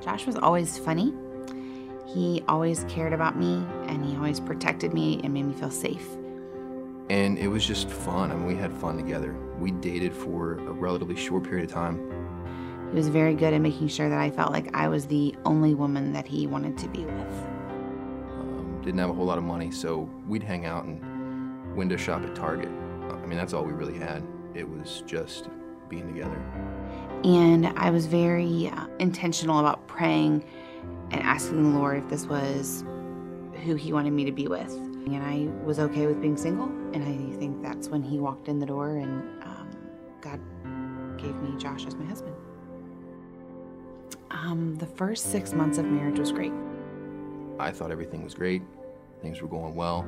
Josh was always funny. He always cared about me and he always protected me and made me feel safe. And it was just fun. I mean, we had fun together. We dated for a relatively short period of time. He was very good at making sure that I felt like I was the only woman that he wanted to be with. Um, didn't have a whole lot of money, so we'd hang out and window shop at Target. I mean, that's all we really had. It was just being together. And I was very uh, intentional about praying and asking the Lord if this was who He wanted me to be with. And I was okay with being single. And I think that's when He walked in the door and um, God gave me Josh as my husband. Um, the first six months of marriage was great. I thought everything was great, things were going well,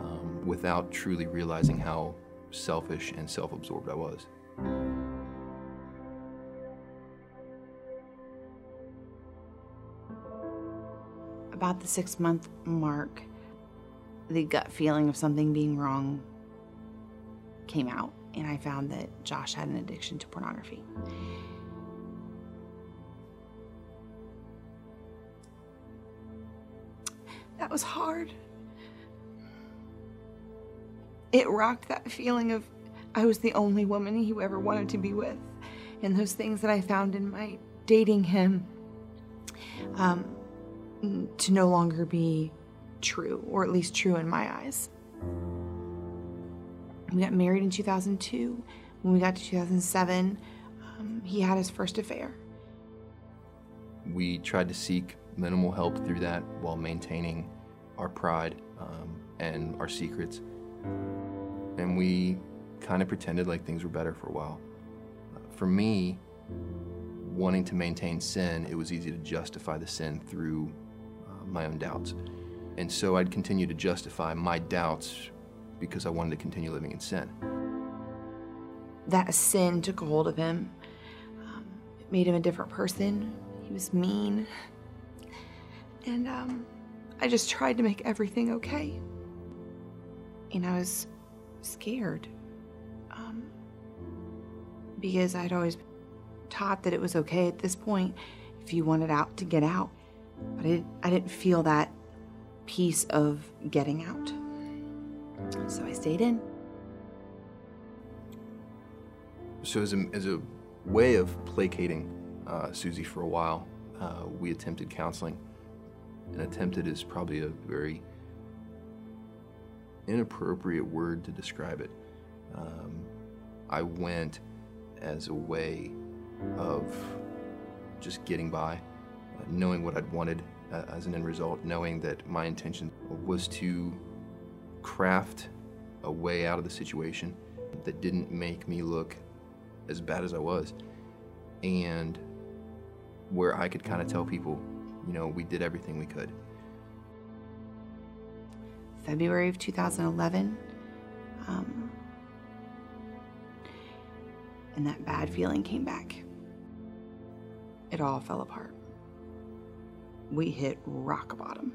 um, without truly realizing how selfish and self absorbed I was. About the six month mark, the gut feeling of something being wrong came out, and I found that Josh had an addiction to pornography. That was hard. It rocked that feeling of I was the only woman he ever wanted to be with, and those things that I found in my dating him um, to no longer be true, or at least true in my eyes. We got married in 2002. When we got to 2007, um, he had his first affair. We tried to seek minimal help through that while maintaining our pride um, and our secrets. And we kind of pretended like things were better for a while. For me, wanting to maintain sin, it was easy to justify the sin through uh, my own doubts. And so I'd continue to justify my doubts because I wanted to continue living in sin. That sin took a hold of him. Um, it made him a different person. He was mean. And um, I just tried to make everything okay. And I was scared. Um, because I'd always taught that it was okay at this point if you wanted out to get out. But I, I didn't feel that peace of getting out. So I stayed in. So, as a, as a way of placating uh, Susie for a while, uh, we attempted counseling. And attempted is probably a very inappropriate word to describe it. Um, I went as a way of just getting by, knowing what I'd wanted uh, as an end result, knowing that my intention was to craft a way out of the situation that didn't make me look as bad as I was, and where I could kind of tell people, you know, we did everything we could. February of 2011. Um, and that bad feeling came back. It all fell apart. We hit rock bottom.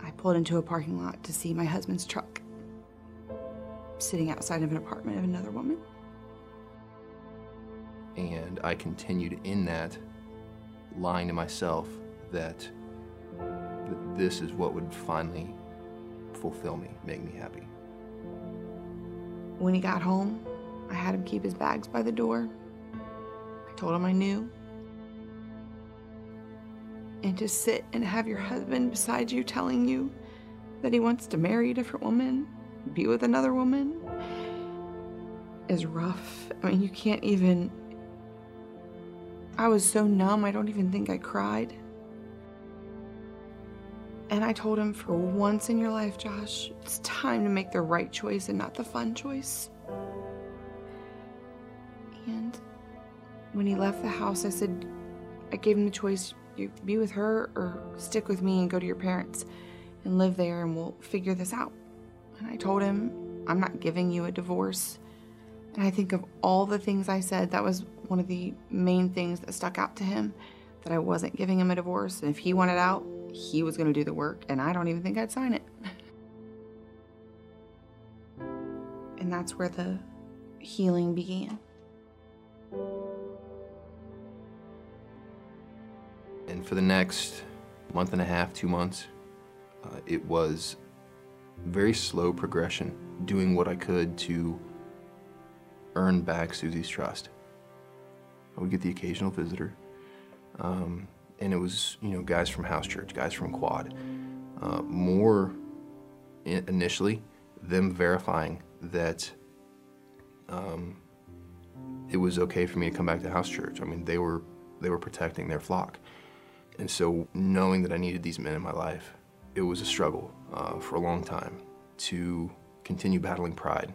I pulled into a parking lot to see my husband's truck sitting outside of an apartment of another woman. And I continued in that, lying to myself that that this is what would finally fulfill me, make me happy. When he got home, I had him keep his bags by the door. I told him I knew. And to sit and have your husband beside you telling you that he wants to marry a different woman, be with another woman, is rough. I mean, you can't even. I was so numb, I don't even think I cried. And I told him, for once in your life, Josh, it's time to make the right choice and not the fun choice. And when he left the house, I said, I gave him the choice you be with her or stick with me and go to your parents and live there and we'll figure this out. And I told him, I'm not giving you a divorce. And I think of all the things I said, that was one of the main things that stuck out to him that I wasn't giving him a divorce. And if he wanted out, he was going to do the work, and I don't even think I'd sign it. and that's where the healing began. And for the next month and a half, two months, uh, it was very slow progression, doing what I could to earn back Susie's trust. I would get the occasional visitor, um, and it was you know guys from house church, guys from quad, uh, more initially them verifying that um, it was okay for me to come back to house church. I mean, they were they were protecting their flock, and so knowing that I needed these men in my life, it was a struggle uh, for a long time to continue battling pride.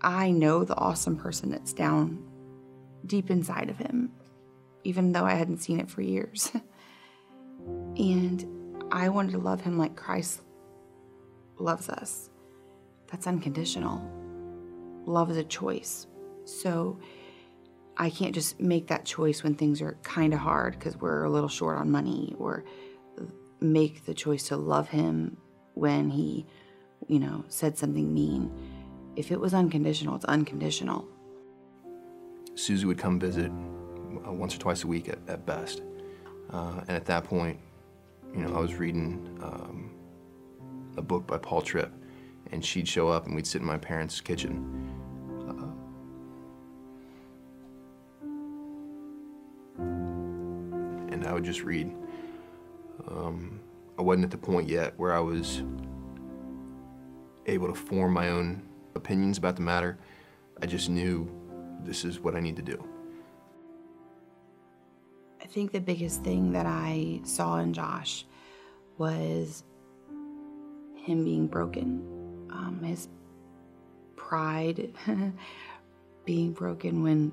I know the awesome person that's down deep inside of him, even though I hadn't seen it for years. and I wanted to love him like Christ loves us. That's unconditional. Love is a choice. So I can't just make that choice when things are kind of hard because we're a little short on money or make the choice to love him when he, you know, said something mean. If it was unconditional, it's unconditional. Susie would come visit uh, once or twice a week at, at best. Uh, and at that point, you know, I was reading um, a book by Paul Tripp, and she'd show up and we'd sit in my parents' kitchen. Would just read. Um, I wasn't at the point yet where I was able to form my own opinions about the matter. I just knew this is what I need to do. I think the biggest thing that I saw in Josh was him being broken, um, his pride being broken when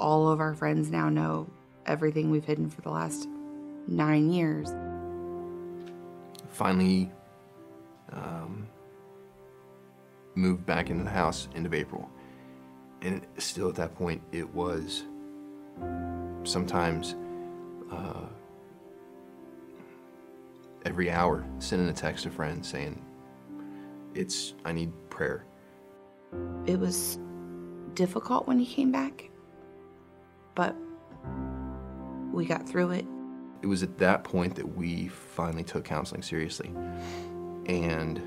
all of our friends now know everything we've hidden for the last nine years. Finally, um, moved back into the house end of April. And still at that point, it was sometimes uh, every hour sending a text to friends saying, it's, I need prayer. It was difficult when he came back, but we got through it. It was at that point that we finally took counseling seriously. And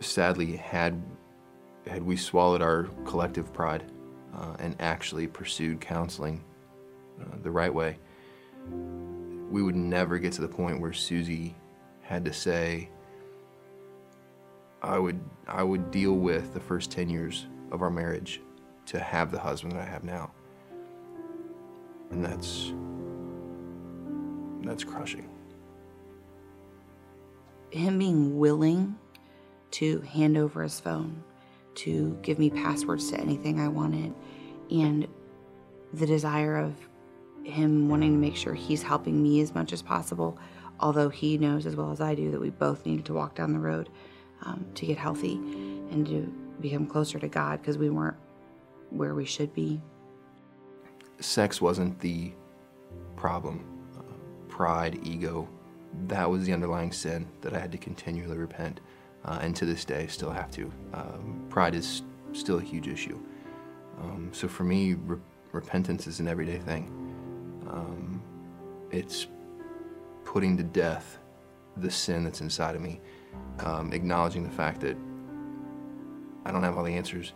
sadly, had, had we swallowed our collective pride uh, and actually pursued counseling uh, the right way, we would never get to the point where Susie had to say, I would, I would deal with the first 10 years of our marriage to have the husband that I have now. And that's, that's crushing. Him being willing to hand over his phone, to give me passwords to anything I wanted, and the desire of him wanting to make sure he's helping me as much as possible, although he knows as well as I do that we both needed to walk down the road um, to get healthy and to become closer to God because we weren't where we should be. Sex wasn't the problem. Uh, pride, ego, that was the underlying sin that I had to continually repent. Uh, and to this day, still have to. Um, pride is still a huge issue. Um, so for me, re repentance is an everyday thing. Um, it's putting to death the sin that's inside of me, um, acknowledging the fact that I don't have all the answers,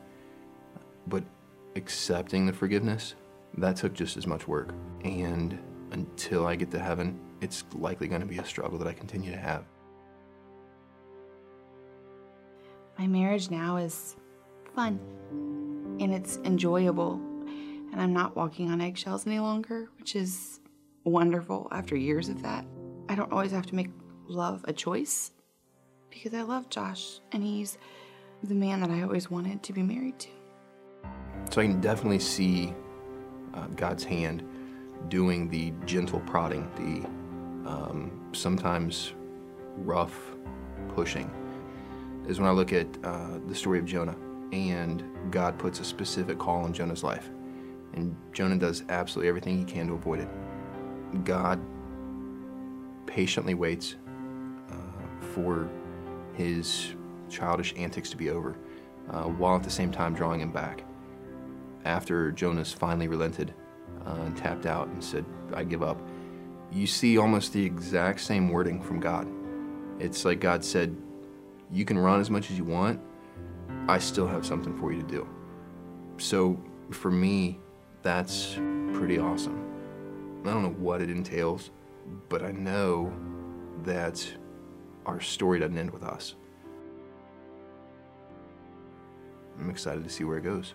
but accepting the forgiveness, that took just as much work. And until I get to heaven, it's likely going to be a struggle that I continue to have. My marriage now is fun and it's enjoyable and I'm not walking on eggshells any longer, which is wonderful after years of that. I don't always have to make love a choice because I love Josh and he's the man that I always wanted to be married to. So I can definitely see uh, God's hand doing the gentle prodding, the um, sometimes rough pushing. Is when I look at uh, the story of Jonah and God puts a specific call in Jonah's life. And Jonah does absolutely everything he can to avoid it. God patiently waits uh, for his childish antics to be over, uh, while at the same time drawing him back. After Jonas finally relented, uh, and tapped out and said, I give up, you see almost the exact same wording from God. It's like God said, You can run as much as you want, I still have something for you to do. So for me, that's pretty awesome. I don't know what it entails, but I know that our story doesn't end with us. I'm excited to see where it goes.